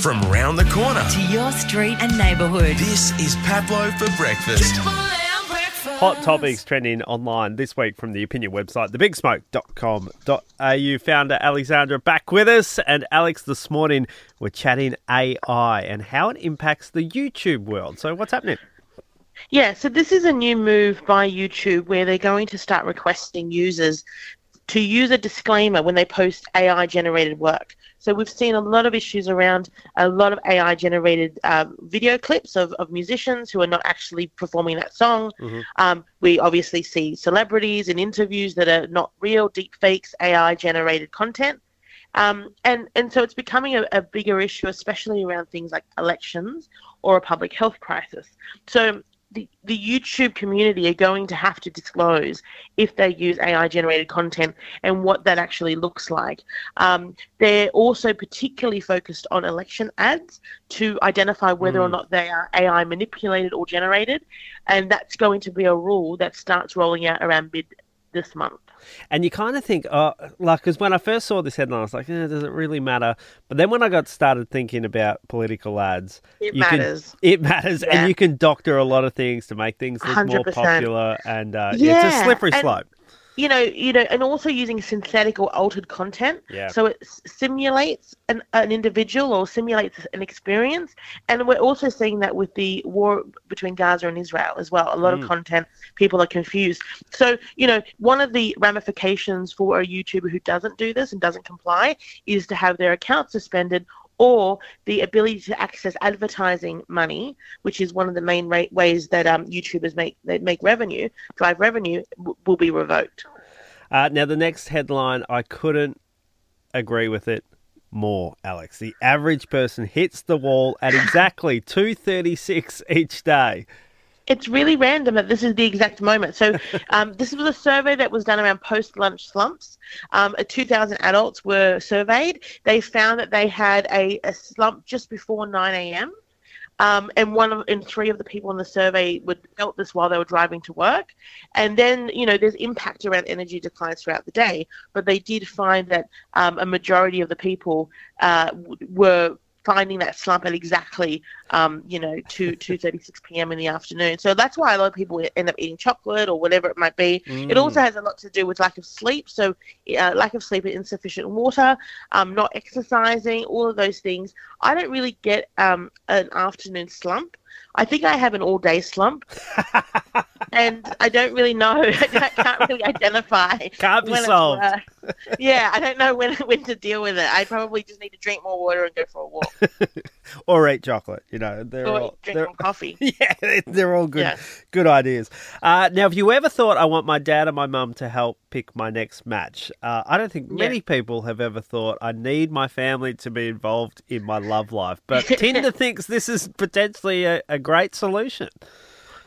from round the corner. To your street and neighbourhood. This is Pablo for breakfast. Hot topics trending online this week from the opinion website, thebigsmoke.com.au. Founder Alexandra back with us. And Alex, this morning we're chatting AI and how it impacts the YouTube world. So, what's happening? Yeah, so this is a new move by YouTube where they're going to start requesting users to use a disclaimer when they post AI generated work. So we've seen a lot of issues around a lot of AI generated um, video clips of, of musicians who are not actually performing that song. Mm-hmm. Um, we obviously see celebrities in interviews that are not real, deep fakes, AI generated content. Um, and, and so it's becoming a, a bigger issue, especially around things like elections or a public health crisis. So the, the YouTube community are going to have to disclose if they use AI generated content and what that actually looks like. Um, they're also particularly focused on election ads to identify whether mm. or not they are AI manipulated or generated. And that's going to be a rule that starts rolling out around mid this month. And you kind of think, oh, like, because when I first saw this headline, I was like, eh, does it really matter? But then when I got started thinking about political ads, it matters. Can, it matters, yeah. and you can doctor a lot of things to make things look 100%. more popular, and uh, yeah. it's a slippery and, slope you know, you know, and also using synthetic or altered content. Yeah. So it simulates an, an individual or simulates an experience, and we're also seeing that with the war between Gaza and Israel as well. A lot mm. of content, people are confused. So you know, one of the ramifications for a YouTuber who doesn't do this and doesn't comply is to have their account suspended or the ability to access advertising money, which is one of the main ra- ways that um, YouTubers make they make revenue, drive revenue, w- will be revoked. Uh, now, the next headline, I couldn't agree with it more, Alex. The average person hits the wall at exactly two thirty six each day it's really random that this is the exact moment. So, um, this was a survey that was done around post lunch slumps. Um, 2,000 adults were surveyed. They found that they had a, a slump just before 9 a.m. Um, and one of, and three of the people in the survey would felt this while they were driving to work. And then, you know, there's impact around energy declines throughout the day, but they did find that um, a majority of the people uh, were finding that slump at exactly, um, you know, 2, 2.36 p.m. in the afternoon. So that's why a lot of people end up eating chocolate or whatever it might be. Mm. It also has a lot to do with lack of sleep. So uh, lack of sleep and insufficient water, um, not exercising, all of those things. I don't really get um, an afternoon slump. I think I have an all day slump. and I don't really know. I can't really identify. Can't be solved. yeah, I don't know when when to deal with it. I probably just need to drink more water and go for a walk, or eat chocolate. You know, they're or all drink more coffee. Yeah, they're all good, yeah. good ideas. Uh, now, have you ever thought I want my dad and my mum to help pick my next match? Uh, I don't think many yeah. people have ever thought I need my family to be involved in my love life, but Tinder thinks this is potentially a, a great solution.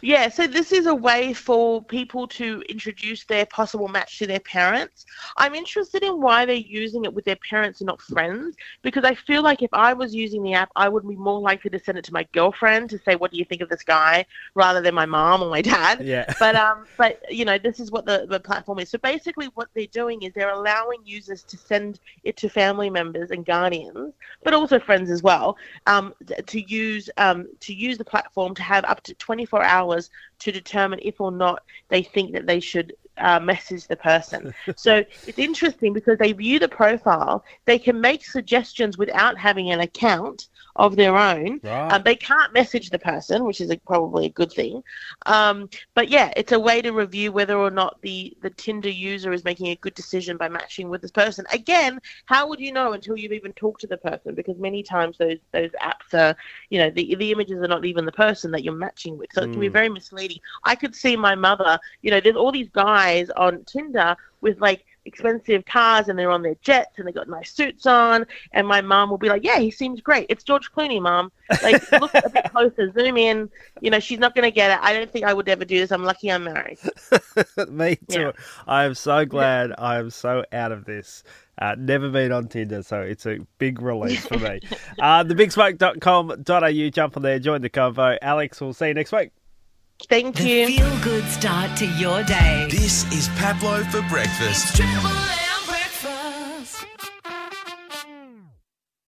Yeah, so this is a way for people to introduce their possible match to their parents. I'm interested in why they're using it with their parents and not friends because I feel like if I was using the app, I would be more likely to send it to my girlfriend to say, "What do you think of this guy?" rather than my mom or my dad. Yeah. But um, but you know, this is what the, the platform is. So basically, what they're doing is they're allowing users to send it to family members and guardians, but also friends as well, um, to use um to use the platform to have up to 24 hours hours to determine if or not they think that they should uh, message the person. so it's interesting because they view the profile, they can make suggestions without having an account, of their own. Right. Um, they can't message the person, which is a, probably a good thing. Um, but yeah, it's a way to review whether or not the, the Tinder user is making a good decision by matching with this person. Again, how would you know until you've even talked to the person? Because many times those those apps are, you know, the the images are not even the person that you're matching with, so it can be mm. very misleading. I could see my mother, you know, there's all these guys on Tinder with like expensive cars and they're on their jets and they got nice suits on. And my mom will be like, "Yeah, he seems great. It's George Clooney, mom. Like, look a bit closer, zoom in. You know, she's not going to get it. I don't think I would ever do this. I'm lucky I'm married." Me too. Yeah. I am so glad yeah. I am so out of this. Uh, never been on Tinder, so it's a big relief for me. uh, thebigsmoke.com.au. Jump on there, join the convo. Alex, we'll see you next week. Thank the you. Feel good start to your day. This is Pablo for breakfast.